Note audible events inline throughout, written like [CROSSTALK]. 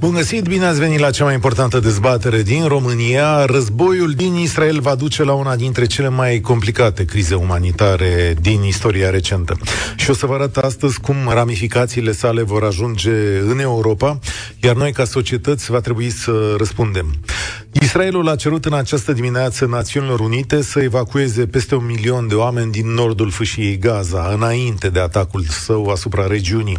Bun găsit, bine ați venit la cea mai importantă dezbatere din România. Războiul din Israel va duce la una dintre cele mai complicate crize umanitare din istoria recentă. Și o să vă arăt astăzi cum ramificațiile sale vor ajunge în Europa, iar noi ca societăți va trebui să răspundem. Israelul a cerut în această dimineață Națiunilor Unite să evacueze peste un milion de oameni din nordul fâșiei Gaza, înainte de atacul său asupra regiunii.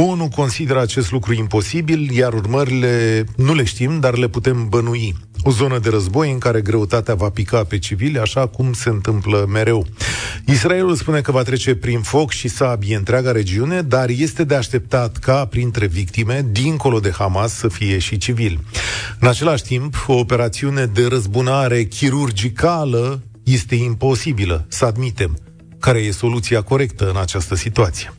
ONU consideră acest lucru imposibil, iar urmările nu le știm, dar le putem bănui. O zonă de război în care greutatea va pica pe civili, așa cum se întâmplă mereu. Israelul spune că va trece prin foc și sabie întreaga regiune, dar este de așteptat ca printre victime, dincolo de Hamas, să fie și civili. În același timp, o operațiune de răzbunare chirurgicală este imposibilă, să admitem. Care e soluția corectă în această situație?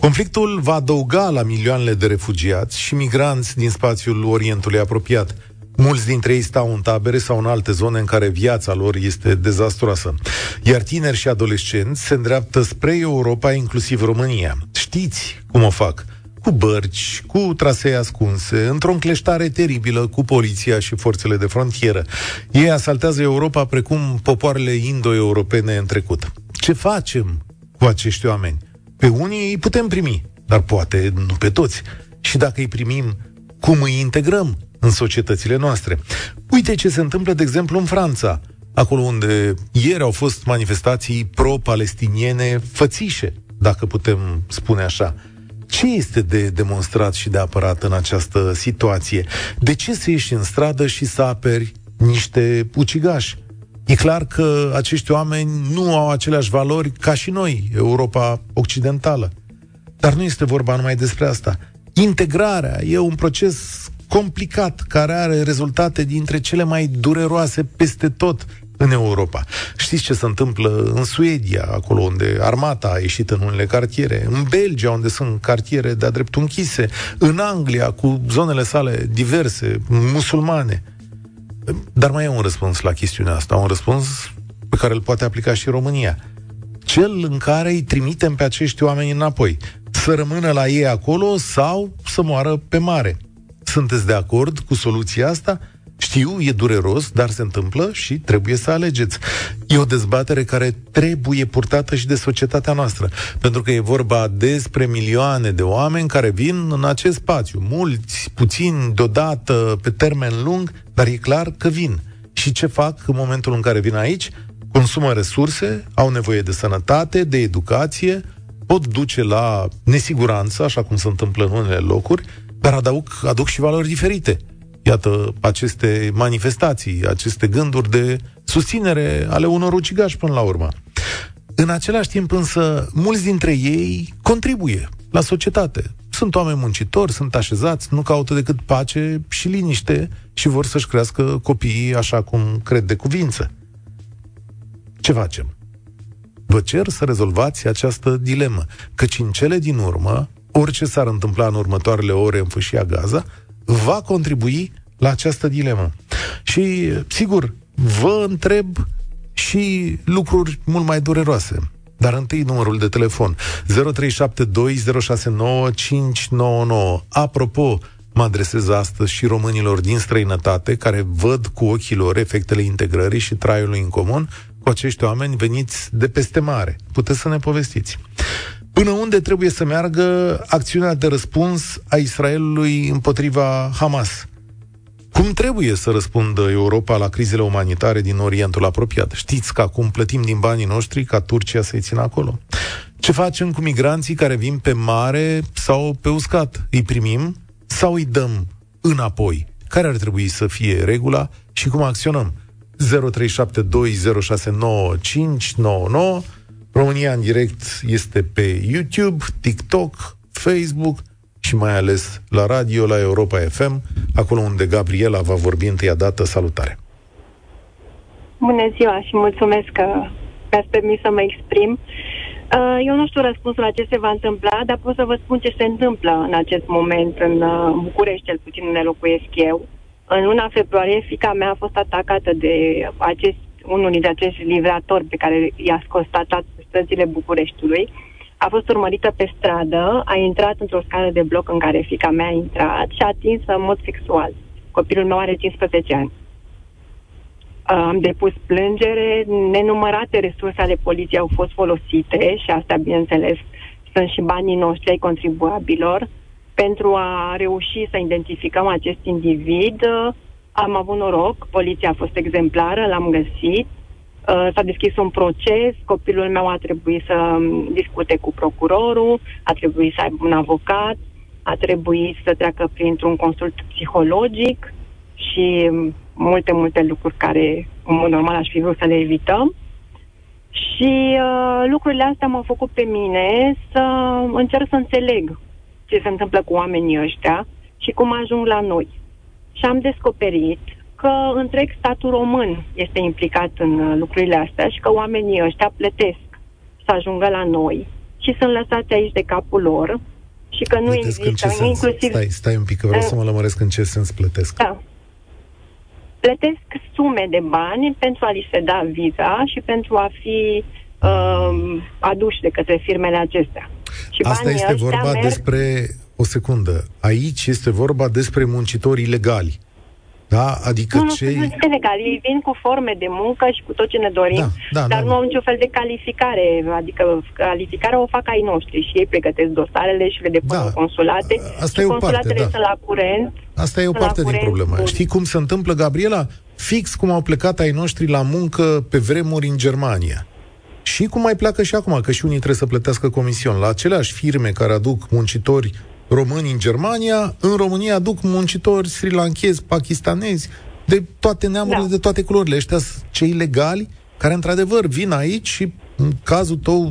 Conflictul va adăuga la milioanele de refugiați și migranți din spațiul Orientului apropiat. Mulți dintre ei stau în tabere sau în alte zone în care viața lor este dezastroasă. Iar tineri și adolescenți se îndreaptă spre Europa, inclusiv România. Știți cum o fac? cu bărci, cu trasee ascunse, într-o încleștare teribilă cu poliția și forțele de frontieră. Ei asaltează Europa precum popoarele indo-europene în trecut. Ce facem cu acești oameni? Pe unii îi putem primi, dar poate nu pe toți. Și dacă îi primim, cum îi integrăm în societățile noastre? Uite ce se întâmplă, de exemplu, în Franța, acolo unde ieri au fost manifestații pro-palestiniene fățișe, dacă putem spune așa. Ce este de demonstrat și de apărat în această situație? De ce să ieși în stradă și să aperi niște ucigași? E clar că acești oameni nu au aceleași valori ca și noi, Europa Occidentală. Dar nu este vorba numai despre asta. Integrarea e un proces complicat care are rezultate dintre cele mai dureroase peste tot în Europa. Știți ce se întâmplă în Suedia, acolo unde armata a ieșit în unele cartiere, în Belgia, unde sunt cartiere de-a dreptul închise, în Anglia, cu zonele sale diverse, musulmane. Dar mai e un răspuns la chestiunea asta, un răspuns pe care îl poate aplica și România. Cel în care îi trimitem pe acești oameni înapoi. Să rămână la ei acolo sau să moară pe mare. Sunteți de acord cu soluția asta? Știu, e dureros, dar se întâmplă și trebuie să alegeți. E o dezbatere care trebuie purtată și de societatea noastră, pentru că e vorba despre milioane de oameni care vin în acest spațiu, mulți, puțini, deodată, pe termen lung, dar e clar că vin. Și ce fac în momentul în care vin aici? Consumă resurse, au nevoie de sănătate, de educație, pot duce la nesiguranță, așa cum se întâmplă în unele locuri, dar aduc, aduc și valori diferite iată, aceste manifestații, aceste gânduri de susținere ale unor ucigași până la urmă. În același timp însă, mulți dintre ei contribuie la societate. Sunt oameni muncitori, sunt așezați, nu caută decât pace și liniște și vor să-și crească copiii așa cum cred de cuvință. Ce facem? Vă cer să rezolvați această dilemă, căci în cele din urmă, orice s-ar întâmpla în următoarele ore în fâșia Gaza, va contribui la această dilemă. Și, sigur, vă întreb și lucruri mult mai dureroase. Dar întâi numărul de telefon 0372069599. Apropo, mă adresez astăzi și românilor din străinătate care văd cu ochii lor efectele integrării și traiului în comun cu acești oameni veniți de peste mare. Puteți să ne povestiți. Până unde trebuie să meargă acțiunea de răspuns a Israelului împotriva Hamas? Cum trebuie să răspundă Europa la crizele umanitare din Orientul apropiat? Știți că acum plătim din banii noștri ca Turcia să-i țină acolo. Ce facem cu migranții care vin pe mare sau pe uscat? Îi primim sau îi dăm înapoi? Care ar trebui să fie regula și cum acționăm? 0372069599 România în direct este pe YouTube, TikTok, Facebook și mai ales la radio, la Europa FM, acolo unde Gabriela va vorbi întâia dată. Salutare! Bună ziua și mulțumesc că mi-ați permis să mă exprim. Uh, eu nu știu răspunsul la ce se va întâmpla, dar pot să vă spun ce se întâmplă în acest moment în uh, București, cel puțin unde locuiesc eu. În luna februarie, fica mea a fost atacată de acest, unul dintre acești livratori pe care i-a scos tata străzile Bucureștiului. A fost urmărită pe stradă, a intrat într-o scară de bloc în care fica mea a intrat și a atins în mod sexual. Copilul meu are 15 ani. Am depus plângere, nenumărate resurse ale poliției au fost folosite și asta, bineînțeles, sunt și banii noștri ai contribuabilor pentru a reuși să identificăm acest individ. Am avut noroc, poliția a fost exemplară, l-am găsit, uh, s-a deschis un proces, copilul meu a trebuit să discute cu procurorul, a trebuit să aibă un avocat, a trebuit să treacă printr-un consult psihologic și multe, multe lucruri care, în mod normal, aș fi vrut să le evităm. Și uh, lucrurile astea m-au făcut pe mine să încerc să înțeleg ce se întâmplă cu oamenii ăștia și cum ajung la noi. Și am descoperit că întreg statul român este implicat în uh, lucrurile astea și că oamenii ăștia plătesc să ajungă la noi și sunt lăsați aici de capul lor și că nu plătesc există în ce inclusiv... Sens? Stai, stai un pic, că vreau uh, să mă lămăresc în ce sens plătesc. Da. Plătesc sume de bani pentru a li se da viza și pentru a fi uh, aduși de către firmele acestea. Și Asta este vorba merg... despre o secundă. Aici este vorba despre muncitori ilegali. Da? Adică nu, cei... nu sunt legali. Ei vin cu forme de muncă și cu tot ce ne dorim, da, da, dar da. nu au niciun fel de calificare. Adică calificarea o fac ai noștri și ei pregătesc dosarele și le depun da. în consulate. Asta și e o parte, da. sunt la curent. Asta e o parte din problemă. Cu... Știi cum se întâmplă, Gabriela? Fix cum au plecat ai noștri la muncă pe vremuri în Germania. Și cum mai pleacă și acum, că și unii trebuie să plătească comision. La aceleași firme care aduc muncitori români în Germania, în România aduc muncitori sri lankezi, pakistanezi, de toate neamurile, da. de toate culorile. Ăștia cei legali care, într-adevăr, vin aici și, în cazul tău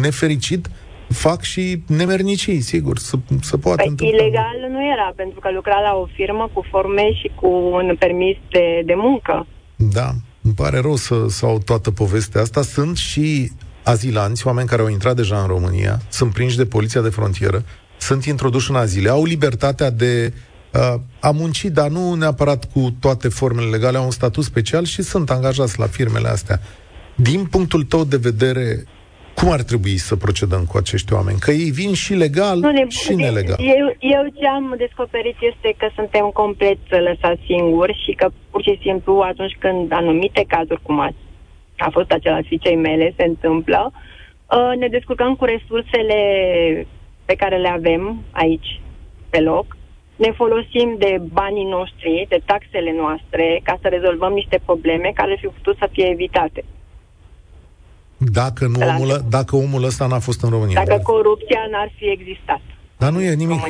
nefericit, fac și nemernicii, sigur, să, să poată păi, întâmpla. ilegal nu era, pentru că lucra la o firmă cu forme și cu un permis de, de muncă. Da, îmi pare rău să, să au toată povestea asta. Sunt și azilanți, oameni care au intrat deja în România, sunt prinși de poliția de frontieră, sunt introduși în azile, au libertatea de uh, a munci, dar nu neapărat cu toate formele legale, au un statut special și sunt angajați la firmele astea. Din punctul tău de vedere, cum ar trebui să procedăm cu acești oameni? Că ei vin și legal nu, ne, și nelegal. Eu, eu ce am descoperit este că suntem complet lăsați singuri și că pur și simplu atunci când anumite cazuri, cum a, a fost acela fiicei mele, se întâmplă, uh, ne descurcăm cu resursele pe care le avem aici, pe loc, ne folosim de banii noștri, de taxele noastre, ca să rezolvăm niște probleme care ar fi putut să fie evitate. Dacă, nu omul, dacă omul ăsta n-a fost în România. Dacă corupția n-ar fi existat. Dar nu e nimic.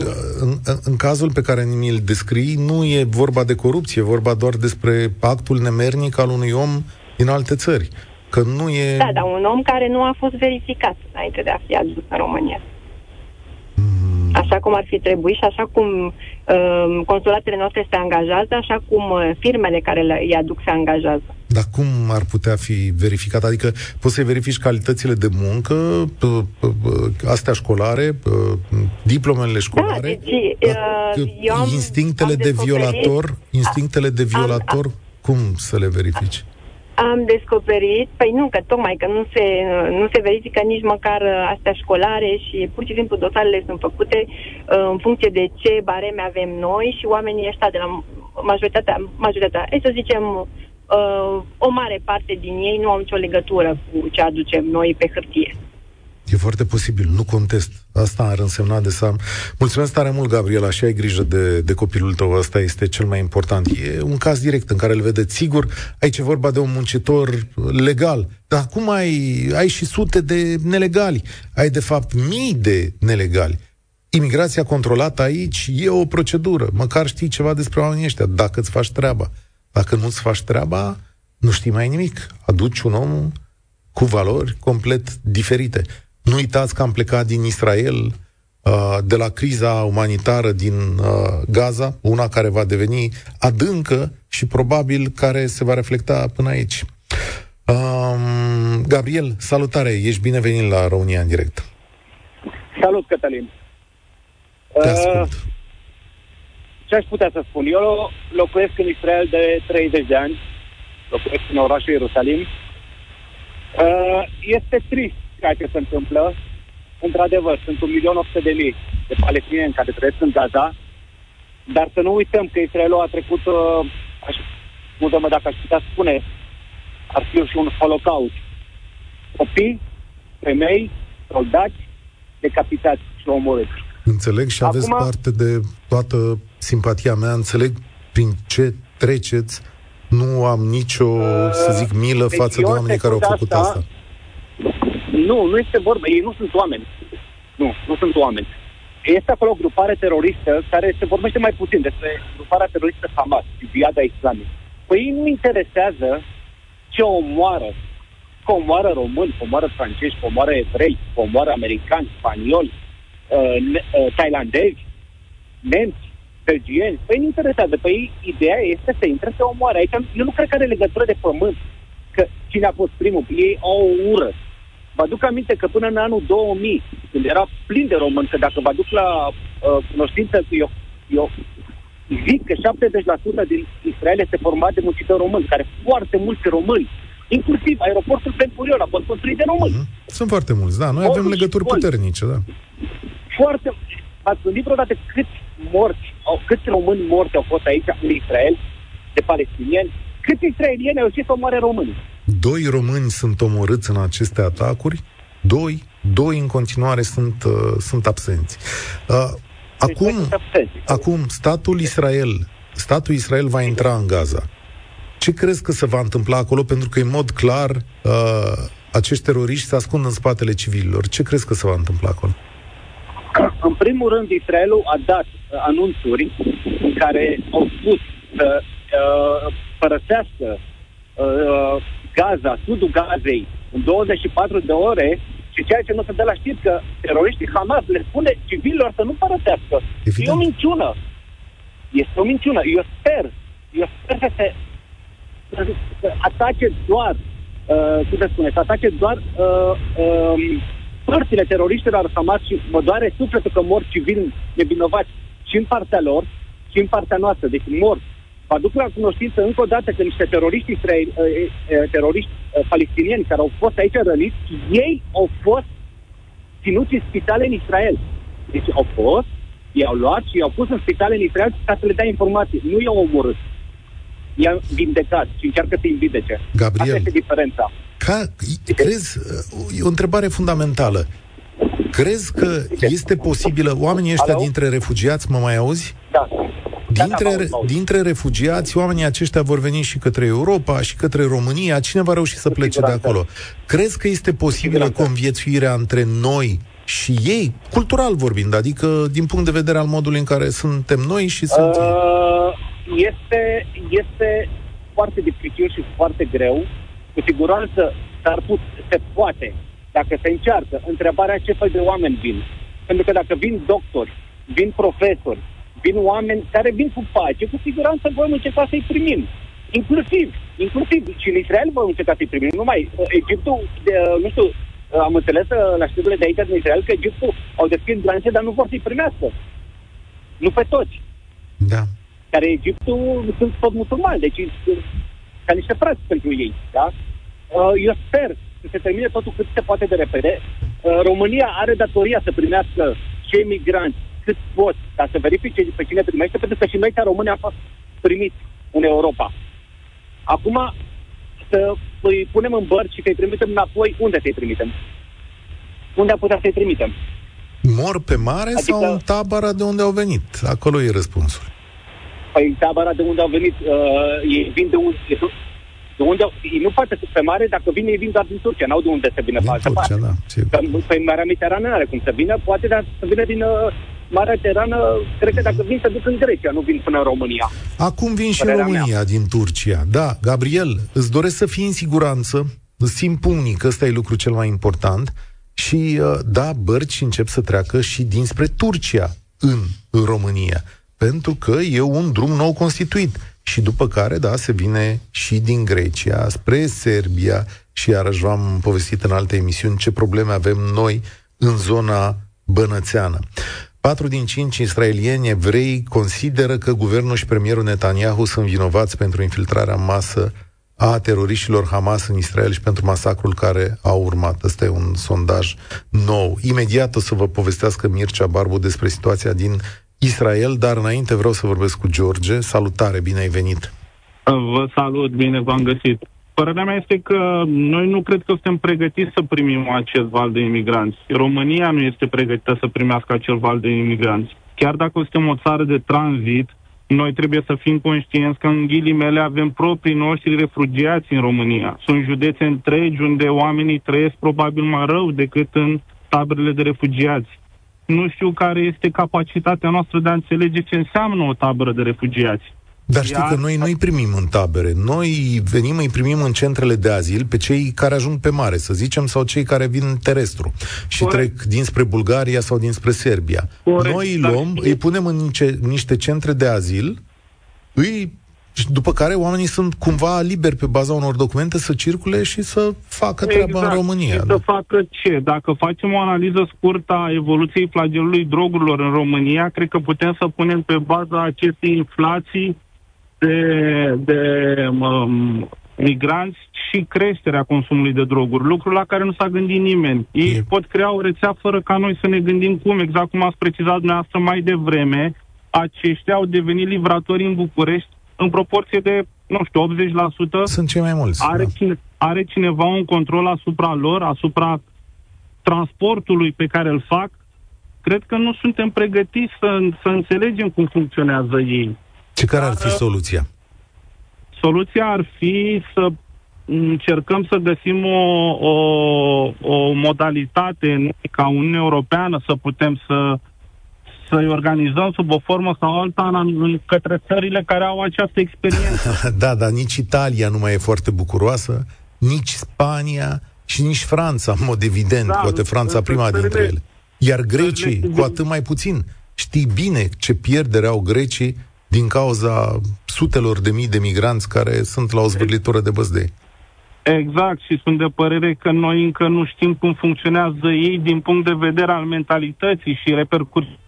În, în, în cazul pe care mi-l descrii, nu e vorba de corupție, e vorba doar despre pactul nemernic al unui om din alte țări. Că nu e... Da, dar un om care nu a fost verificat înainte de a fi adus în România. Mm. Așa cum ar fi trebuit și așa cum uh, consulatele noastre se angajează, așa cum uh, firmele care le, îi aduc se angajează. Dar cum ar putea fi verificat? Adică poți să verifici calitățile de muncă, astea școlare, diplomele școlare, da, deci, uh, eu am, instinctele am de violator, instinctele de violator, am, cum să le verifici? Am descoperit, păi nu, că tocmai că nu se, nu se verifică nici măcar astea școlare și pur și simplu dosarele sunt făcute uh, în funcție de ce bareme avem noi și oamenii ăștia de la majoritatea, majoritatea, hai să zicem, uh, o mare parte din ei nu au nicio legătură cu ce aducem noi pe hârtie. E foarte posibil, nu contest. Asta ar însemna de să am... Mulțumesc tare mult, Gabriela, și ai grijă de, de copilul tău. Asta este cel mai important. E un caz direct în care îl vedeți sigur. Aici e vorba de un muncitor legal. Dar cum ai, ai și sute de nelegali? Ai, de fapt, mii de nelegali. Imigrația controlată aici e o procedură. Măcar știi ceva despre oamenii ăștia, dacă îți faci treaba. Dacă nu-ți faci treaba, nu știi mai nimic. Aduci un om cu valori complet diferite. Nu uitați că am plecat din Israel uh, de la criza umanitară din uh, Gaza, una care va deveni adâncă și probabil care se va reflecta până aici. Um, Gabriel, salutare, ești binevenit la România în direct. Salut, Cătălin. Te uh, ascult. ce aș putea să spun? Eu locuiesc în Israel de 30 de ani, locuiesc în orașul Ierusalim. Uh, este trist ceea ce se întâmplă. Într-adevăr, sunt 1.800.000 de palestinieni care trăiesc în Gaza, dar să nu uităm că Israelul a trecut, uh, aș, mă dacă aș putea spune, ar fi și un holocaust. Copii, femei, soldați, decapitați și omorâți. Înțeleg și aveți Acum, parte de toată simpatia mea, înțeleg prin ce treceți, nu am nicio, uh, să zic, milă deci față de oamenii care au făcut asta, asta. Nu, nu este vorba, ei nu sunt oameni. Nu, nu sunt oameni. Este acolo o grupare teroristă care se vorbește mai puțin despre gruparea teroristă Hamas, Jihada Islamic. Păi ei nu interesează ce omoară, că omoară români, că omoară francezi, că omoară evrei, că omoară americani, spanioli, uh, uh, tailandezi, nemți, belgieni. Păi nu interesează. Păi ideea este să intre să omoare. Aici eu nu cred că are legătură de pământ. Că cine a fost primul? Ei au o ură. Vă aduc aminte că până în anul 2000, când era plin de români, că dacă vă aduc la uh, cunoștință, eu, eu zic că 70% din Israel este format de muncitori români, care foarte mulți români Inclusiv aeroportul Ben Gurion a fost construit de români. Uh-huh. Sunt foarte mulți, da. Noi avem legături puternice, da. Foarte... Ați gândit vreodată câți morți, au, câți români morți au fost aici în Israel, de palestinieni, câți israelieni au ieșit să omoare români? Doi români sunt omorâți în aceste atacuri, doi, doi în continuare sunt, uh, sunt absenți. Uh, deci acum, acum, statul Israel, statul Israel va intra în Gaza. Ce crezi că se va întâmpla acolo? Pentru că, în mod clar, uh, acești teroriști se ascund în spatele civililor. Ce crezi că se va întâmpla acolo? În primul rând, Israelul a dat uh, anunțuri în care au spus să uh, părăsească uh, Gaza, sudul Gazei, în 24 de ore și ceea ce nu se dă la știri că teroriștii Hamas le spune civililor să nu părăsească. Evident. E o minciună. Este o minciună. Eu sper, eu sper să se să atace doar, uh, cum se spune, să atace doar uh, uh, părțile teroriștilor Hamas și mă doare sufletul că mor civili nevinovați și în partea lor și în partea noastră. Deci mor. Vă aduc la cunoștință încă o dată că niște teroriști, israel, uh, uh, teroriști uh, palestinieni care au fost aici răniți, ei au fost ținuți în spitale în Israel. Deci au fost, i-au luat și i-au pus în spitale în Israel ca să le dea informații. Nu i-au omorât i-a vindecat și încearcă să-i vindece. Gabriel, Asta este diferența. Ca, crezi, e o întrebare fundamentală. Crezi că este posibilă, oamenii ăștia Alo? dintre refugiați, mă mai auzi? Da. Dintre, da, da, dintre refugiați, oamenii aceștia vor veni și către Europa și către România. Cine va reuși să plece de acolo? Crezi că este posibilă conviețuirea între noi și ei, cultural vorbind, adică din punct de vedere al modului în care suntem noi și sunt uh, ei? este, este foarte dificil și foarte greu. Cu siguranță s-ar put, se poate, dacă se încearcă. Întrebarea ce fel de oameni vin. Pentru că dacă vin doctori, vin profesori, vin oameni care vin cu pace, cu siguranță vom încerca să-i primim. Inclusiv, inclusiv și în Israel vom încerca să-i primim. Numai uh, Egiptul, de, uh, nu știu, uh, am înțeles la știrile de aici din Israel că Egiptul au deschis granițe, dar nu vor să-i primească. Nu pe toți. Da care Egiptul sunt tot musulmani, deci ca niște frați pentru ei. Da? Uh, eu sper să se termine totul cât se poate de repede. Uh, România are datoria să primească cei migranți cât pot, ca să verifice pe cine primește, pentru că și noi ca români am fost primiți în Europa. Acum să îi punem în bărci și să-i trimitem înapoi, unde să-i trimitem? Unde am putea să-i trimitem? Mor pe mare adică... sau în tabăra de unde au venit? Acolo e răspunsul. Păi tabăra de unde au venit, uh, ei vin de unde... De unde, ei nu poate pe mare, dacă vin, ei vin doar din Turcia, n-au de unde să vină din pe altă Turcia, parte. Da, că, pe Marea Mediterană nu are cum să vină, poate dar să vină din uh, Marea Mediterană, cred că dacă vin să duc în Grecia, nu vin până în România. Acum vin și în România, mea. din Turcia. Da, Gabriel, îți doresc să fii în siguranță, îți simt pumnii că ăsta e lucru cel mai important și, uh, da, bărci încep să treacă și dinspre Turcia în România pentru că e un drum nou constituit. Și după care, da, se vine și din Grecia spre Serbia și iarăși v-am povestit în alte emisiuni ce probleme avem noi în zona bănățeană. Patru din cinci israelieni evrei consideră că guvernul și premierul Netanyahu sunt vinovați pentru infiltrarea masă a teroriștilor Hamas în Israel și pentru masacrul care a urmat. Ăsta e un sondaj nou. Imediat o să vă povestească Mircea Barbu despre situația din Israel, dar înainte vreau să vorbesc cu George. Salutare, bine ai venit! Vă salut, bine v-am găsit. Părerea mea este că noi nu cred că suntem pregătiți să primim acest val de imigranți. România nu este pregătită să primească acel val de imigranți. Chiar dacă suntem o țară de tranzit, noi trebuie să fim conștienți că în ghilimele avem proprii noștri refugiați în România. Sunt județe întregi unde oamenii trăiesc probabil mai rău decât în taberele de refugiați. Nu știu care este capacitatea noastră de a înțelege ce înseamnă o tabără de refugiați. Dar știi Iar... că noi nu-i primim în tabere. Noi venim, îi primim în centrele de azil pe cei care ajung pe mare, să zicem, sau cei care vin terestru și Corect. trec dinspre Bulgaria sau dinspre Serbia. Corect, noi îi luăm, îi punem în niște, niște centre de azil, îi și după care oamenii sunt cumva liberi pe baza unor documente să circule și să facă treaba exact. în România. Și da? să facă ce? Dacă facem o analiză scurtă a evoluției flagelului drogurilor în România, cred că putem să punem pe baza acestei inflații de, de um, migranți și creșterea consumului de droguri, lucru la care nu s-a gândit nimeni. Ei e... pot crea o rețea fără ca noi să ne gândim cum, exact cum ați precizat dumneavoastră mai devreme, aceștia au devenit livratori în București în proporție de, nu știu, 80%. Sunt cei mai mulți. Are, da. cine, are cineva un control asupra lor, asupra transportului pe care îl fac? Cred că nu suntem pregătiți să, să înțelegem cum funcționează ei. Ce care ar fi soluția? Soluția ar fi să încercăm să găsim o, o, o modalitate ca Uniunea Europeană să putem să să-i organizăm sub o formă sau alta în, către țările care au această experiență. [LAUGHS] da, dar nici Italia nu mai e foarte bucuroasă, nici Spania și nici Franța, în mod evident, da, poate Franța prima dintre ele. Iar grecii, cu atât mai puțin. Știi bine ce pierdere au grecii din cauza sutelor de mii de migranți care sunt la o zvârlitură de băzdei. Exact, și sunt de părere că noi încă nu știm cum funcționează ei din punct de vedere al mentalității și repercusiunii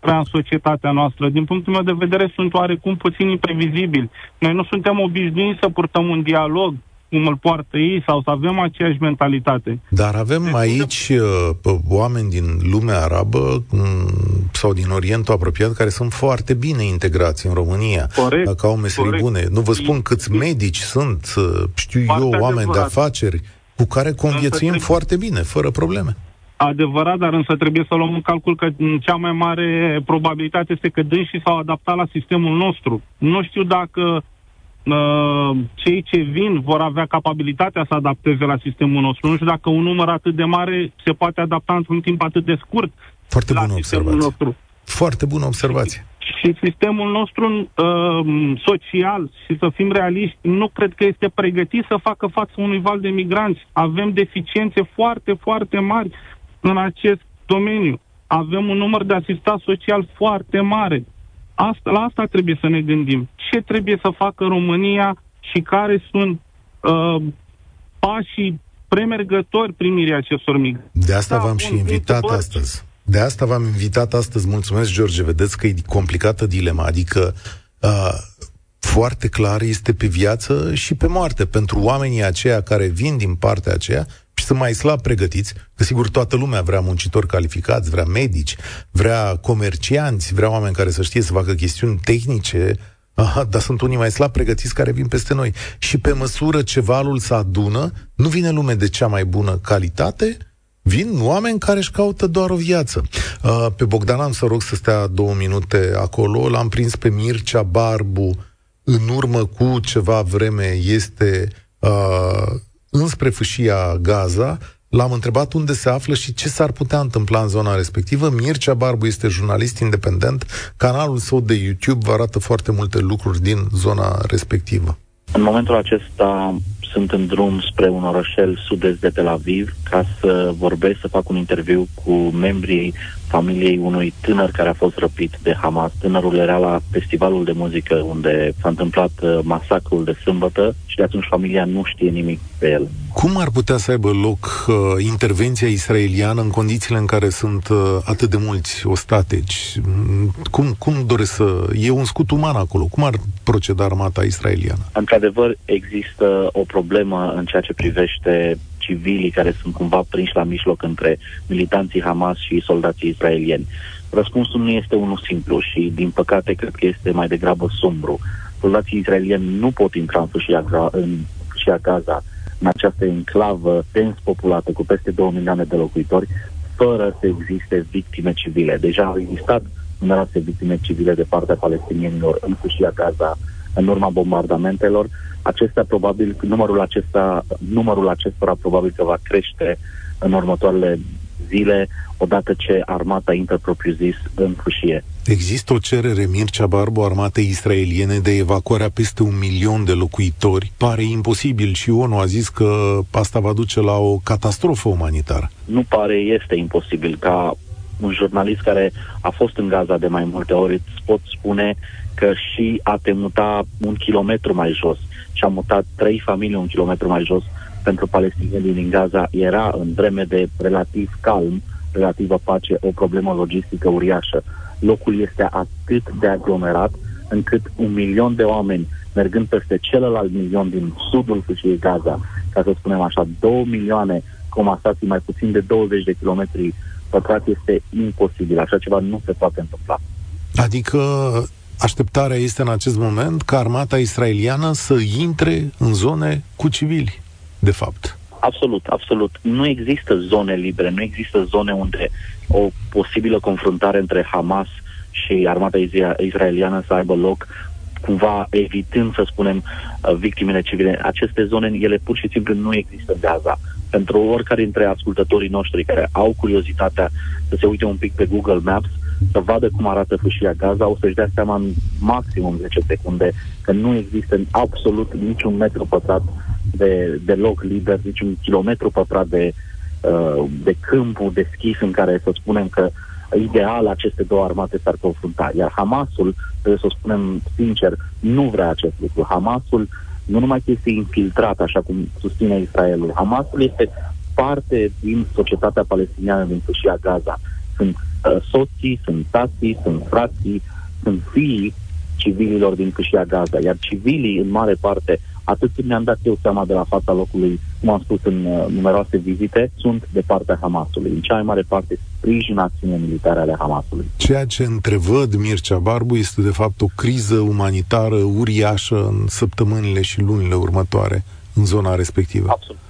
în societatea noastră. Din punctul meu de vedere sunt oarecum puțin imprevizibili. Noi nu suntem obișnuiți să purtăm un dialog cum îl poartă ei sau să avem aceeași mentalitate. Dar avem deci, aici uh, oameni din lumea arabă um, sau din Orientul apropiat care sunt foarte bine integrați în România, corect, dacă au meserii corect. bune. Nu vă spun câți medici sunt, uh, știu foarte eu, oameni adevărat. de afaceri cu care conviețuim foarte bine, fără probleme. Adevărat, dar însă trebuie să luăm în calcul că cea mai mare probabilitate este că dânsii s-au adaptat la sistemul nostru. Nu știu dacă uh, cei ce vin vor avea capabilitatea să adapteze la sistemul nostru. Nu știu dacă un număr atât de mare se poate adapta într-un timp atât de scurt Foarte la bună sistemul observație. nostru. Foarte bună observație. Și sistemul nostru uh, social, și să fim realiști, nu cred că este pregătit să facă față unui val de migranți. Avem deficiențe foarte, foarte mari în acest domeniu. Avem un număr de asistat social foarte mare. Asta, la asta trebuie să ne gândim. Ce trebuie să facă România și care sunt uh, pașii premergători primirii acestor migranți. De asta da, v-am și invitat astăzi. De asta v-am invitat astăzi. Mulțumesc, George. Vedeți că e complicată dilema. Adică uh, foarte clar este pe viață și pe moarte pentru oamenii aceia care vin din partea aceea și sunt mai slab pregătiți, că sigur toată lumea vrea muncitori calificați, vrea medici, vrea comercianți, vrea oameni care să știe să facă chestiuni tehnice, Aha, dar sunt unii mai slab pregătiți care vin peste noi. Și pe măsură ce valul se adună, nu vine lume de cea mai bună calitate, vin oameni care își caută doar o viață. Uh, pe Bogdan am să rog să stea două minute acolo, l-am prins pe Mircea Barbu, în urmă cu ceva vreme este uh, înspre fâșia Gaza, L-am întrebat unde se află și ce s-ar putea întâmpla în zona respectivă. Mircea Barbu este jurnalist independent. Canalul său de YouTube vă arată foarte multe lucruri din zona respectivă. În momentul acesta sunt în drum spre un orășel sud-est de Tel Aviv ca să vorbesc, să fac un interviu cu membrii familiei unui tânăr care a fost răpit de Hamas. Tânărul era la festivalul de muzică unde s-a întâmplat uh, masacrul de sâmbătă și de atunci familia nu știe nimic pe el. Cum ar putea să aibă loc uh, intervenția israeliană în condițiile în care sunt uh, atât de mulți ostateci? Mm, cum, cum doresc să... E un scut uman acolo. Cum ar proceda armata israeliană? Într-adevăr, există o problemă în ceea ce privește civilii care sunt cumva prinși la mijloc între militanții Hamas și soldații israelieni. Răspunsul nu este unul simplu și, din păcate, cred că este mai degrabă sumbru. Soldații israelieni nu pot intra în fâșia, în fâșia Gaza, în această enclavă dens populată cu peste 2 milioane de locuitori, fără să existe victime civile. Deja au existat numeroase victime civile de partea palestinienilor în fâșia Gaza în urma bombardamentelor. Acestea probabil, numărul, acesta, numărul acestora probabil că va crește în următoarele zile, odată ce armata intră propriu-zis în fâșie. Există o cerere, Mircea Barbu, armatei israeliene de evacuarea peste un milion de locuitori. Pare imposibil și ONU a zis că asta va duce la o catastrofă umanitară. Nu pare, este imposibil. Ca un jurnalist care a fost în Gaza de mai multe ori, îți pot spune că și a te muta un kilometru mai jos și a mutat trei familii un kilometru mai jos pentru palestinienii din Gaza era în vreme de relativ calm, relativă pace, o problemă logistică uriașă. Locul este atât de aglomerat încât un milion de oameni mergând peste celălalt milion din sudul fâșiei Gaza, ca să spunem așa, două milioane comasații mai puțin de 20 de kilometri pătrați este imposibil. Așa ceva nu se poate întâmpla. Adică așteptarea este în acest moment ca armata israeliană să intre în zone cu civili, de fapt. Absolut, absolut. Nu există zone libere, nu există zone unde o posibilă confruntare între Hamas și armata israeliană să aibă loc cumva evitând, să spunem, uh, victimele civile. Aceste zone, ele pur și simplu nu există în Gaza. Pentru oricare dintre ascultătorii noștri care au curiozitatea să se uite un pic pe Google Maps, să vadă cum arată fâșia Gaza, o să-și dea seama în maximum 10 secunde că nu există absolut niciun metru pătrat de, de loc liber, niciun kilometru pătrat de, uh, de câmpul deschis în care să spunem că ideal aceste două armate s-ar confrunta. Iar Hamasul, trebuie să o spunem sincer, nu vrea acest lucru. Hamasul nu numai că este infiltrat, așa cum susține Israelul, Hamasul este parte din societatea palestiniană din fâșia Gaza. Sunt uh, soții, sunt tații, sunt frații, sunt fiii civililor din fâșia Gaza, iar civilii, în mare parte, atât cât mi-am dat eu seama de la fața locului, cum am spus în uh, numeroase vizite, sunt de partea Hamasului. În cea mai mare parte sprijin acțiunile militare ale Hamasului. Ceea ce întrevăd Mircea Barbu este de fapt o criză umanitară uriașă în săptămânile și lunile următoare în zona respectivă. Absolut.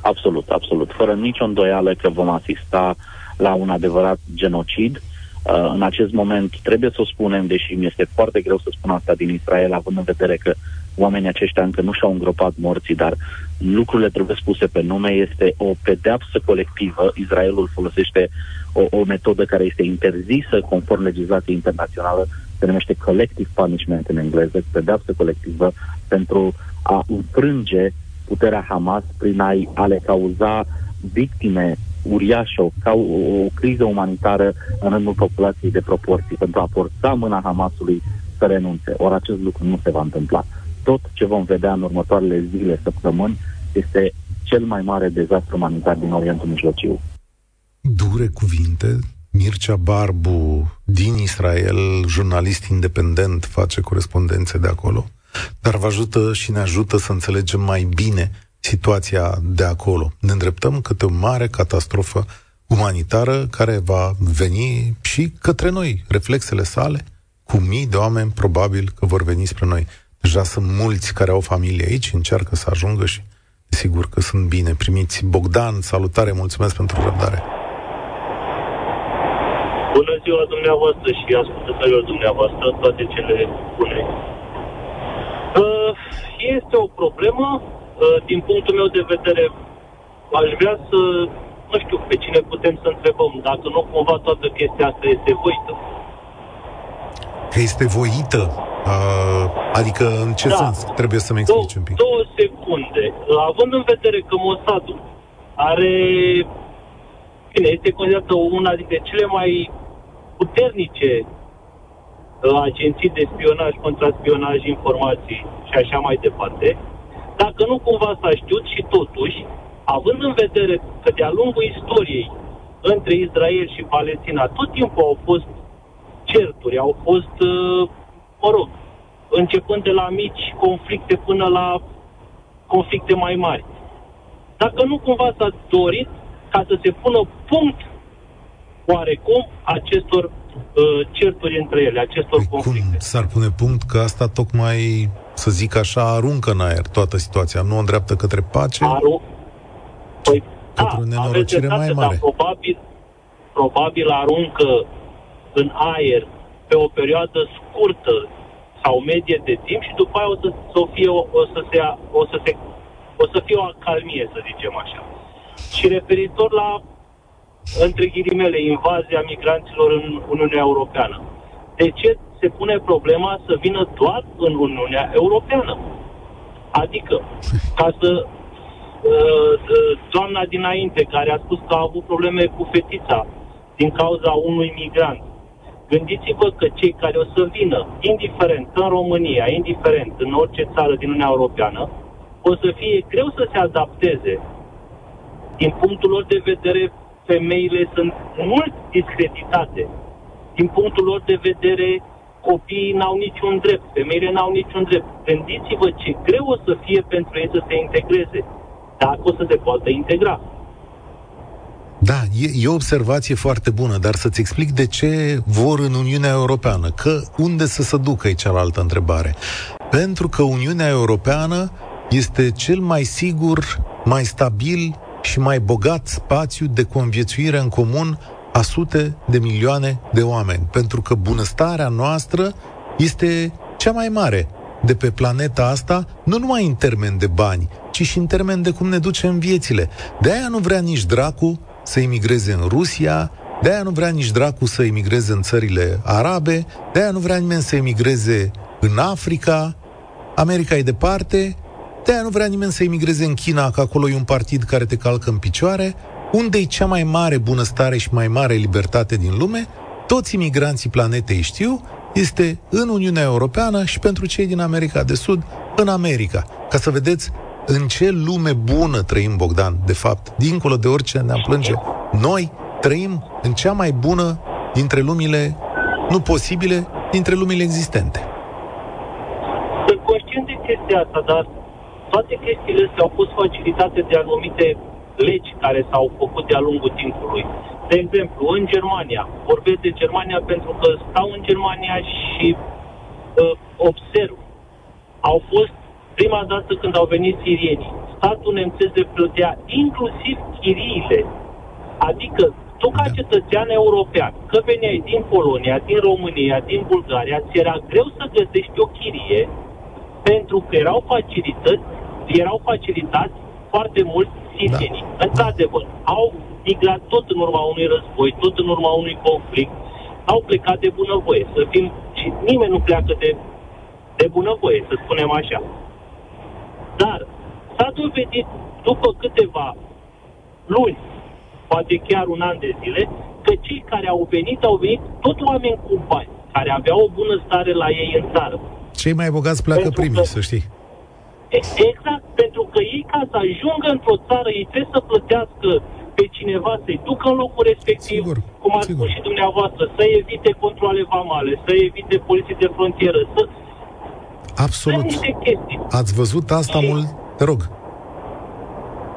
Absolut, absolut. Fără nicio îndoială că vom asista la un adevărat genocid. Uh, în acest moment trebuie să o spunem, deși mi este foarte greu să spun asta din Israel, având în vedere că oamenii aceștia încă nu și-au îngropat morții, dar lucrurile trebuie spuse pe nume, este o pedeapsă colectivă. Israelul folosește o, o metodă care este interzisă conform legislației internațională, se numește collective punishment în engleză, pedeapsă colectivă, pentru a înfrânge puterea Hamas prin a, a le cauza victime uriașă, o, ca o, o criză umanitară în rândul populației de proporții, pentru a forța mâna Hamasului să renunțe. Ori acest lucru nu se va întâmpla tot ce vom vedea în următoarele zile, săptămâni, este cel mai mare dezastru umanitar din Orientul Mijlociu. Dure cuvinte. Mircea Barbu din Israel, jurnalist independent, face corespondențe de acolo, dar vă ajută și ne ajută să înțelegem mai bine situația de acolo. Ne îndreptăm către o mare catastrofă umanitară care va veni și către noi. Reflexele sale, cu mii de oameni, probabil că vor veni spre noi. Deja sunt mulți care au familie aici, încearcă să ajungă și sigur că sunt bine primiți. Bogdan, salutare, mulțumesc pentru răbdare. Bună ziua dumneavoastră și ascultătorilor dumneavoastră, toate cele bune. Uh, este o problemă, uh, din punctul meu de vedere, aș vrea să, nu știu pe cine putem să întrebăm, dacă nu cumva toată chestia asta este voită. Că este voită? Uh, adică în ce da. sens? Trebuie să-mi explici un pic. Două secunde. Având în vedere că Mossadul are... Bine, este considerată una dintre cele mai puternice uh, agenții de spionaj, contraspionaj, informații și așa mai departe, dacă nu cumva s-a știut și totuși, având în vedere că de-a lungul istoriei între Israel și Palestina tot timpul au fost certuri, au fost, uh, mă rog, începând de la mici conflicte până la conflicte mai mari. Dacă nu cumva s-a dorit ca să se pună punct oarecum acestor uh, certuri între ele, acestor păi conflicte. Cum s-ar pune punct că asta tocmai, să zic așa, aruncă în aer toată situația, nu o îndreaptă către pace? Aru... Păi, către da, o nenorocire mai mare. Dar probabil, probabil aruncă în aer pe o perioadă scurtă sau medie de timp și după aia o să, să fie o, o să se, o să se o să fie o acalmie, să zicem așa. Și referitor la între ghilimele, invazia migranților în Uniunea Europeană. De ce se pune problema să vină doar în Uniunea Europeană? Adică, ca să uh, doamna dinainte care a spus că a avut probleme cu fetița din cauza unui migrant, gândiți-vă că cei care o să vină, indiferent în România, indiferent în orice țară din Uniunea Europeană, o să fie greu să se adapteze din punctul lor de vedere femeile sunt mult discreditate. Din punctul lor de vedere, copiii n-au niciun drept, femeile n-au niciun drept. Gândiți-vă ce greu o să fie pentru ei să se integreze, dacă o să se poată integra. Da, e, e o observație foarte bună, dar să-ți explic de ce vor în Uniunea Europeană. Că unde să se ducă e cealaltă întrebare. Pentru că Uniunea Europeană este cel mai sigur, mai stabil și mai bogat spațiu de conviețuire în comun a sute de milioane de oameni, pentru că bunăstarea noastră este cea mai mare de pe planeta asta, nu numai în termen de bani, ci și în termen de cum ne ducem viețile. De aia nu vrea nici dracu să imigreze în Rusia, de aia nu vrea nici dracu să imigreze în țările arabe, de aia nu vrea nimeni să imigreze în Africa, America e departe, de aia nu vrea nimeni să emigreze în China, că acolo e un partid care te calcă în picioare. Unde e cea mai mare bunăstare și mai mare libertate din lume? Toți imigranții planetei știu, este în Uniunea Europeană și pentru cei din America de Sud, în America. Ca să vedeți în ce lume bună trăim, Bogdan, de fapt, dincolo de orice ne-am plânge. Noi trăim în cea mai bună dintre lumile, nu posibile, dintre lumile existente. Sunt conștient de chestia asta, dar toate chestiile astea au fost facilitate de anumite legi care s-au făcut de-a lungul timpului. De exemplu, în Germania, vorbesc de Germania pentru că stau în Germania și uh, observ, au fost prima dată când au venit sirienii, statul nemțesc le plătea inclusiv chiriile. Adică tu ca da. cetățean european, că veneai din Polonia, din România, din Bulgaria, ți era greu să găsești o chirie pentru că erau facilități erau facilitați foarte mult sirienii. Da. Într-adevăr, au migrat tot în urma unui război, tot în urma unui conflict, au plecat de bunăvoie. Să fim, și nimeni nu pleacă de, de bunăvoie, să spunem așa. Dar s-a dovedit după câteva luni, poate chiar un an de zile, că cei care au venit, au venit tot oameni cu bani, care aveau o bună stare la ei în țară. Cei mai bogați pleacă Pentru primii, că, să știi. Exact, pentru că ei ca să ajungă într-o țară, ei trebuie să plătească pe cineva să-i ducă în locul respectiv, sigur, cum ați spus și dumneavoastră, să evite controle vamale, să evite poliții de frontieră, să... Absolut. Ați văzut asta și... mult? Te rog.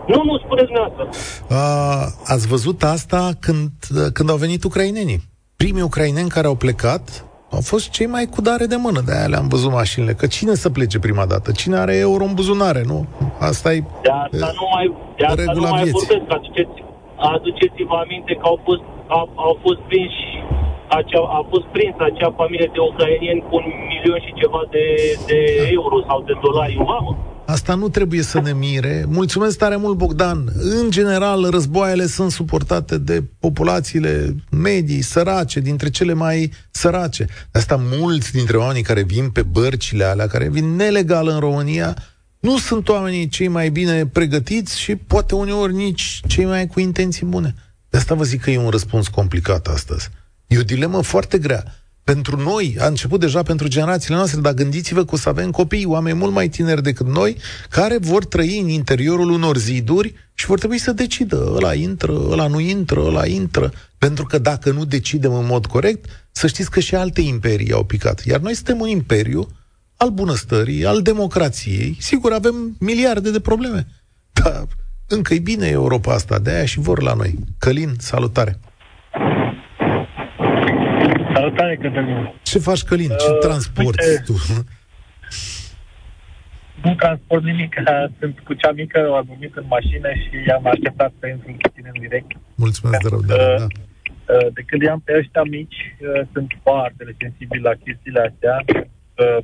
Nu, nu, spuneți dumneavoastră. Uh, ați văzut asta când, când au venit ucrainenii. Primii ucraineni care au plecat au fost cei mai cu dare de mână, de aia le-am văzut mașinile. Că cine să plece prima dată? Cine are euro în buzunare, nu? Asta e De asta nu mai, de asta nu mai vorbesc. Aduceți, aduceți-vă aminte că au fost, au, au fost prinși acea, a fost prins acea familie de ucrainieni cu un milion și ceva de, de euro sau de dolari în vamă. Asta nu trebuie să ne mire. Mulțumesc tare mult, Bogdan. În general, războaiele sunt suportate de populațiile medii, sărace, dintre cele mai sărace. De asta mulți dintre oamenii care vin pe bărcile alea, care vin nelegal în România, nu sunt oamenii cei mai bine pregătiți și poate uneori nici cei mai cu intenții bune. De asta vă zic că e un răspuns complicat astăzi. E o dilemă foarte grea. Pentru noi, a început deja pentru generațiile noastre, dar gândiți-vă că o să avem copii, oameni mult mai tineri decât noi, care vor trăi în interiorul unor ziduri și vor trebui să decidă. Ăla intră, ăla nu intră, ăla intră. Pentru că dacă nu decidem în mod corect, să știți că și alte imperii au picat. Iar noi suntem un imperiu al bunăstării, al democrației. Sigur, avem miliarde de probleme. Dar încă e bine Europa asta, de aia și vor la noi. Călin, salutare! Salutare, Cătălin! Ce faci, Călin? Ce uh, transporti uite, tu? Nu transport nimic, [LAUGHS] sunt cu cea mică, am adormit în mașină și am așteptat să intru cu tine în direct. Mulțumesc de răbdare, uh, da. Uh, de când i-am pe ăștia mici, uh, sunt foarte sensibili la chestiile astea. Uh,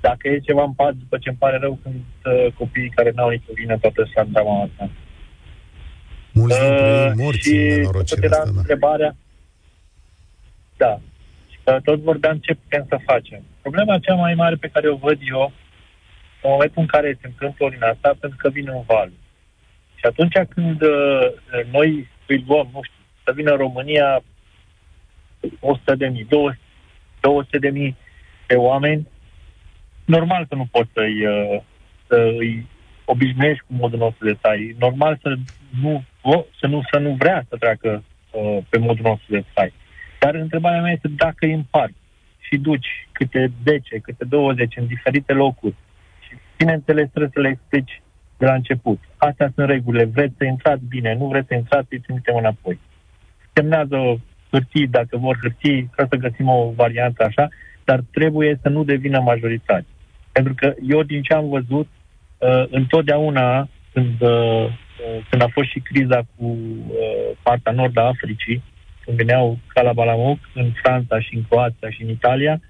dacă e ceva în pat, după ce îmi pare rău, sunt uh, copiii care n-au nicio vină toată drama asta. Mulți dintre ei morți și în asta, da. întrebarea, da, și că tot vorbeam ce putem să facem. Problema cea mai mare pe care o văd eu, în momentul în care se întâmplă din asta, pentru că vine un val. Și atunci când uh, noi îi luăm, nu știu, să vină în România 100 de mii, 200 de mii de oameni, normal că nu poți să-i, uh, să îi obișnuiești cu modul nostru de trai. Normal să nu, să nu, să nu vrea să treacă uh, pe modul nostru de trai. Dar întrebarea mea este dacă îi împart și duci câte 10, câte 20 în diferite locuri și, bineînțeles, trebuie să le explici de la început. Astea sunt regulile. Vreți să intrați bine, nu vreți să intrați, îi trimitem înapoi. Semnează hârtii, dacă vor hârtii, ca să găsim o variantă așa, dar trebuie să nu devină majoritate. Pentru că eu, din ce am văzut, uh, întotdeauna, când, uh, uh, când a fost și criza cu uh, partea nord a Africii, când veneau ca la Balamuc, în Franța și în Croația și în Italia,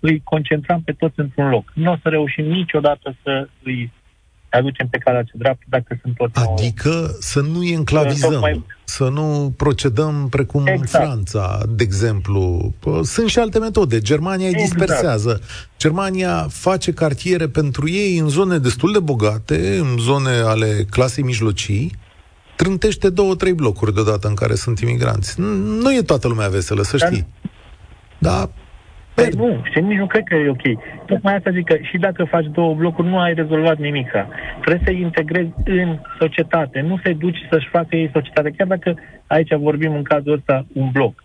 îi concentram pe toți într-un loc. Nu o să reușim niciodată să îi aducem pe calea ce dreaptă dacă sunt tot Adică să nu îi enclavizăm, mai... să nu procedăm precum exact. Franța, de exemplu. Sunt și alte metode. Germania îi exact. dispersează. Germania face cartiere pentru ei în zone destul de bogate, în zone ale clasei mijlocii, trântește două, trei blocuri deodată în care sunt imigranți. Nu e toată lumea veselă, să știi. Dar Păi nu, și nici nu cred că e ok. Tocmai asta zic că și dacă faci două blocuri, nu ai rezolvat nimic. Trebuie să-i integrezi în societate, nu să-i duci să-și facă ei societate, chiar dacă aici vorbim în cazul ăsta un bloc.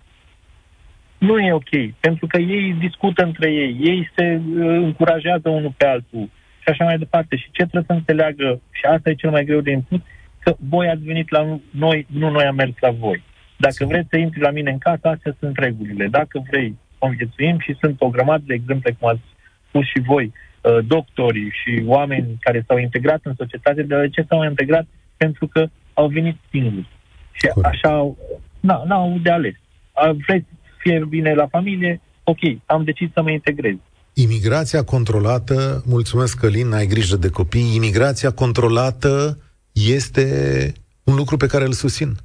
Nu e ok, pentru că ei discută între ei, ei se uh, încurajează unul pe altul și așa mai departe. Și ce trebuie să înțeleagă, și asta e cel mai greu de input, că voi ați venit la noi, nu noi am mers la voi. Dacă vreți să intri la mine în casă, astea sunt regulile. Dacă vrei conviețuim și sunt o grămadă de exemple, cum ați spus și voi, uh, doctorii și oameni care s-au integrat în societate, de ce s-au integrat? Pentru că au venit singuri. Și așa, n-au de ales. Vreți să fie bine la familie? Ok, am decis să mă integrez. Imigrația controlată, mulțumesc Călin, ai grijă de copii, imigrația controlată este un lucru pe care îl susțin.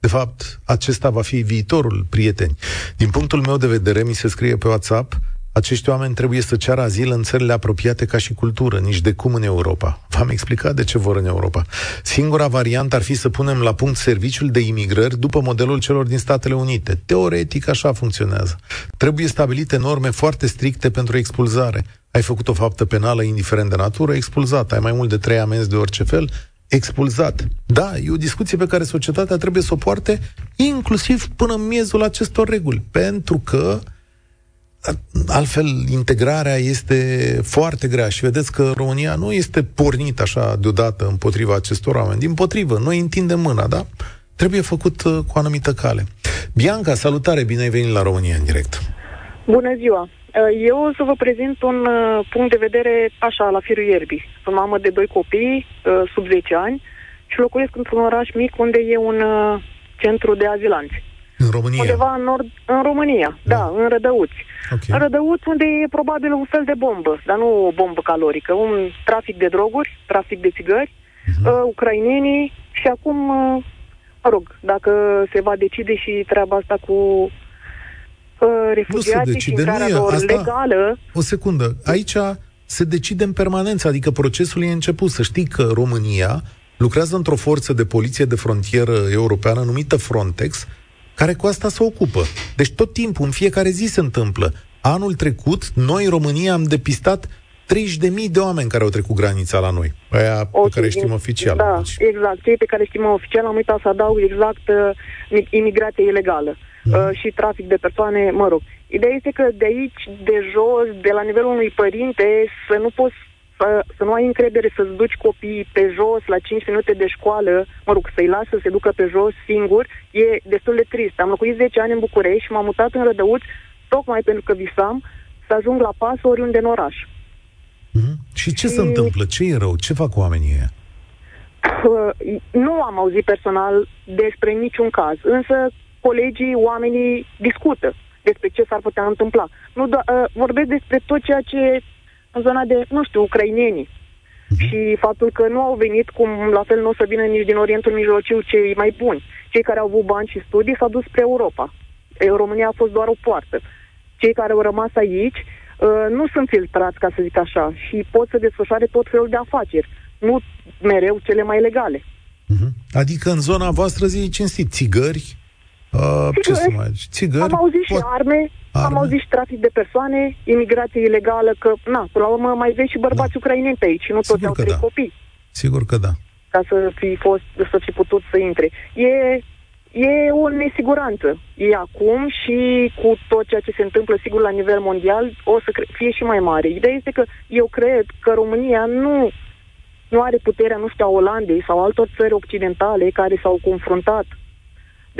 De fapt, acesta va fi viitorul, prieteni. Din punctul meu de vedere, mi se scrie pe WhatsApp, acești oameni trebuie să ceară azil în țările apropiate ca și cultură, nici de cum în Europa. V-am explicat de ce vor în Europa. Singura variantă ar fi să punem la punct serviciul de imigrări după modelul celor din Statele Unite. Teoretic așa funcționează. Trebuie stabilite norme foarte stricte pentru expulzare. Ai făcut o faptă penală indiferent de natură, expulzat. Ai mai mult de trei amenzi de orice fel, expulzat. Da, e o discuție pe care societatea trebuie să o poarte inclusiv până în miezul acestor reguli, pentru că altfel integrarea este foarte grea și vedeți că România nu este pornit așa deodată împotriva acestor oameni. Din potrivă, noi întindem mâna, da? Trebuie făcut uh, cu anumită cale. Bianca, salutare, bine ai venit la România în direct. Bună ziua! Uh, eu o să vă prezint un uh, punct de vedere așa, la firul ierbii. Sunt mamă de doi copii, uh, sub 10 ani, și locuiesc într-un oraș mic unde e un centru de azilanți. În România? Undeva în, nord, în România, da, da în Rădăuți. Okay. În Rădăuți unde e probabil un fel de bombă, dar nu o bombă calorică, un trafic de droguri, trafic de țigări, uh-huh. uh, ucrainenii și acum, uh, mă rog, dacă se va decide și treaba asta cu refugiații și intrarea lor Asta, legală... O secundă. Aici se decide în permanență, adică procesul e început. Să știi că România lucrează într-o forță de poliție de frontieră europeană numită Frontex, care cu asta se ocupă. Deci tot timpul, în fiecare zi se întâmplă. Anul trecut, noi, România, am depistat 30.000 de oameni care au trecut granița la noi. Aia okay, pe care știm oficial. Da, deci. exact. Cei pe care știm oficial, am uitat să adaug exact uh, imigrație ilegală mm. Uh, și trafic de persoane, mă rog. Ideea este că de aici, de jos, de la nivelul unui părinte, să nu poți să, să nu ai încredere să-ți duci copiii pe jos la 5 minute de școală, mă rog, să-i lasă să se ducă pe jos singur, e destul de trist. Am locuit 10 ani în București și m-am mutat în Rădăuți tocmai pentru că visam să ajung la pas oriunde în oraș. Mm-hmm. Și ce și... se întâmplă? Ce e rău? Ce fac oamenii ăia? Nu am auzit personal despre niciun caz, însă colegii, oamenii discută despre ce s-ar putea întâmpla. Nu do- uh, vorbesc despre tot ceea ce în zona de, nu știu, ucrainenii. Uh-huh. Și faptul că nu au venit, cum la fel nu o să vină nici din Orientul Mijlociu cei mai buni. Cei care au avut bani și studii s-au dus spre Europa. România a fost doar o poartă. Cei care au rămas aici uh, nu sunt filtrați, ca să zic așa, și pot să desfășoare tot felul de afaceri. Nu mereu cele mai legale. Uh-huh. Adică în zona voastră zi cinstit, țigări, Uh, ce să mai Țigări? Am auzit și arme, arme, am auzit și trafic de persoane, imigrație ilegală, că, na, până la urmă mai vezi și bărbați da. ucraineni pe aici, nu toți au trei da. copii. Sigur că da. Ca să fi fost, să fi putut să intre. E, e o nesiguranță. E acum și cu tot ceea ce se întâmplă, sigur, la nivel mondial, o să fie și mai mare. Ideea este că eu cred că România nu, nu are puterea, nu știu, a Olandei sau altor țări occidentale care s-au confruntat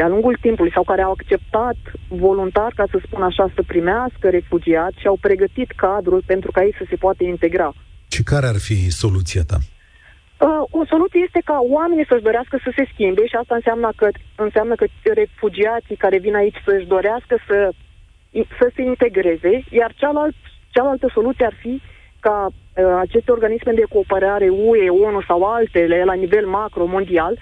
de-a lungul timpului sau care au acceptat voluntar, ca să spun așa, să primească refugiați și au pregătit cadrul pentru ca ei să se poată integra. Și care ar fi soluția ta? Uh, o soluție este ca oamenii să-și dorească să se schimbe și asta înseamnă că, înseamnă că refugiații care vin aici să-și dorească să, să se integreze, iar cealalt, cealaltă soluție ar fi ca uh, aceste organisme de cooperare UE, ONU sau altele la nivel macro, mondial,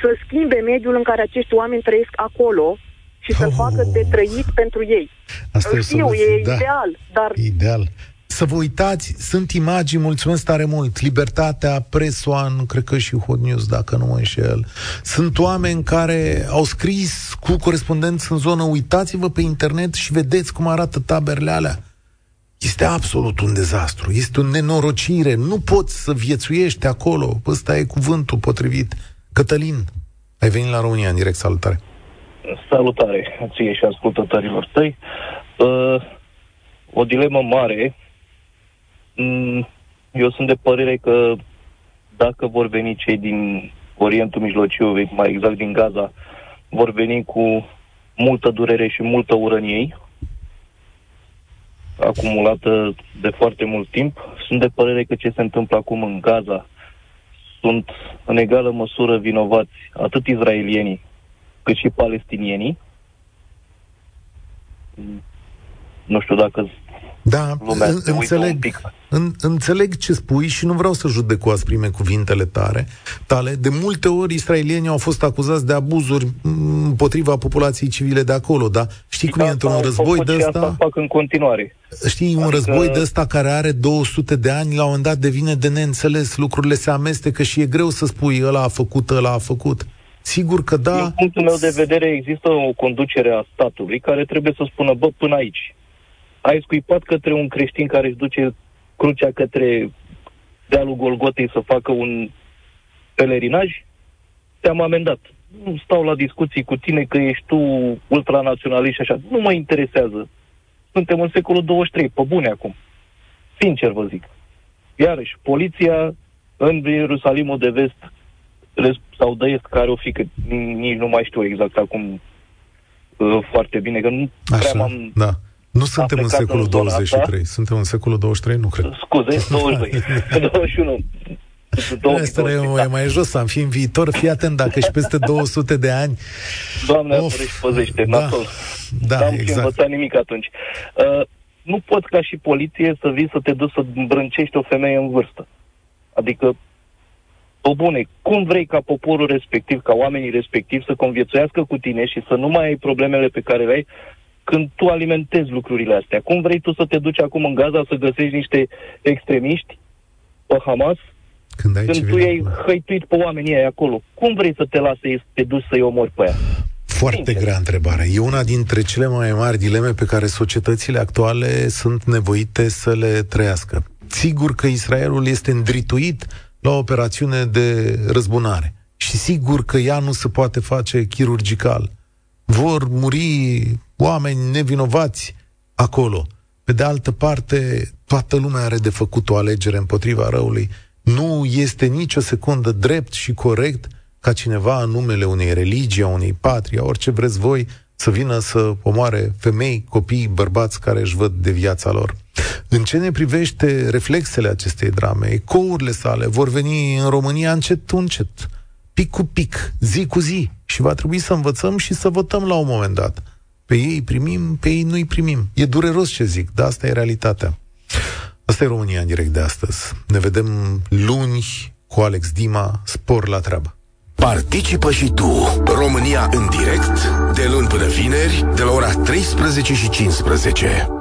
să schimbe mediul în care acești oameni trăiesc acolo și să oh. facă de trăit pentru ei. Asta Știu, e da. ideal, dar... Ideal. Să vă uitați, sunt imagini, mulțumesc tare mult, Libertatea, Presoan, cred că și Hot News, dacă nu mă înșel. Sunt oameni care au scris cu corespondenți în zonă, uitați-vă pe internet și vedeți cum arată taberele alea. Este absolut un dezastru, este o nenorocire, nu poți să viețuiești acolo, ăsta e cuvântul potrivit. Cătălin, ai venit la România în direct, salutare. Salutare ție și ascultătorilor tăi. Uh, o dilemă mare. Mm, eu sunt de părere că dacă vor veni cei din Orientul Mijlociu, mai exact din Gaza, vor veni cu multă durere și multă ură în ei, acumulată de foarte mult timp. Sunt de părere că ce se întâmplă acum în Gaza sunt în egală măsură vinovați atât izraelienii cât și palestinienii. Nu știu dacă da, înțeleg, în, înțeleg ce spui și nu vreau să judec cu asprime cuvintele tare, tale. De multe ori israelienii au fost acuzați de abuzuri împotriva populației civile de acolo, da? Știi cum da, e într-un război de ăsta? fac în continuare. Știi, un adică... război de ăsta care are 200 de ani, la un moment dat devine de neînțeles, lucrurile se amestecă și e greu să spui ăla a făcut, ăla a făcut. Sigur că da. Din punctul meu de vedere există o conducere a statului care trebuie să spună, bă, până aici ai scuipat către un creștin care își duce crucea către dealul Golgotei să facă un pelerinaj, te-am amendat. Nu stau la discuții cu tine că ești tu ultranaționalist și așa. Nu mă interesează. Suntem în secolul 23, pe bune acum. Sincer vă zic. Iarăși, poliția în Ierusalimul de vest sau de est, care o fi, că nici nu mai știu exact acum uh, foarte bine, că nu Așa, prea m-am da. Nu suntem în secolul în 23, asta. suntem în secolul 23, nu cred. Scuze, 22, 21. Asta e mai, mai jos, am fi în viitor, fii atent, dacă și peste 200 de ani... Doamne, of, și păzește, da, nasol. Da, N-am exact. învățat nimic atunci. Uh, nu poți ca și poliție să vii să te duci să îmbrâncești o femeie în vârstă. Adică, o bune, cum vrei ca poporul respectiv, ca oamenii respectiv să conviețuiască cu tine și să nu mai ai problemele pe care le ai când tu alimentezi lucrurile astea. Cum vrei tu să te duci acum în Gaza să găsești niște extremiști pe Hamas când, ai când tu ai hăituit pe oamenii ai acolo? Cum vrei să te lase să te duci să-i omori pe aia? Foarte Sincer. grea întrebare. E una dintre cele mai mari dileme pe care societățile actuale sunt nevoite să le trăiască. Sigur că Israelul este îndrituit la o operațiune de răzbunare. Și sigur că ea nu se poate face chirurgical. Vor muri oameni nevinovați acolo. Pe de altă parte, toată lumea are de făcut o alegere împotriva răului. Nu este nicio secundă drept și corect ca cineva în numele unei religii, a unei patrii, a orice vreți voi, să vină să omoare femei, copii, bărbați care își văd de viața lor. În ce ne privește reflexele acestei drame, ecourile sale vor veni în România încet, încet, pic cu pic, zi cu zi și va trebui să învățăm și să votăm la un moment dat. Pe ei primim, pe ei nu-i primim. E dureros ce zic, dar asta e realitatea. Asta e România în direct de astăzi. Ne vedem luni cu Alex Dima, spor la treabă. Participă și tu, România în direct, de luni până vineri, de la ora 13 și 15.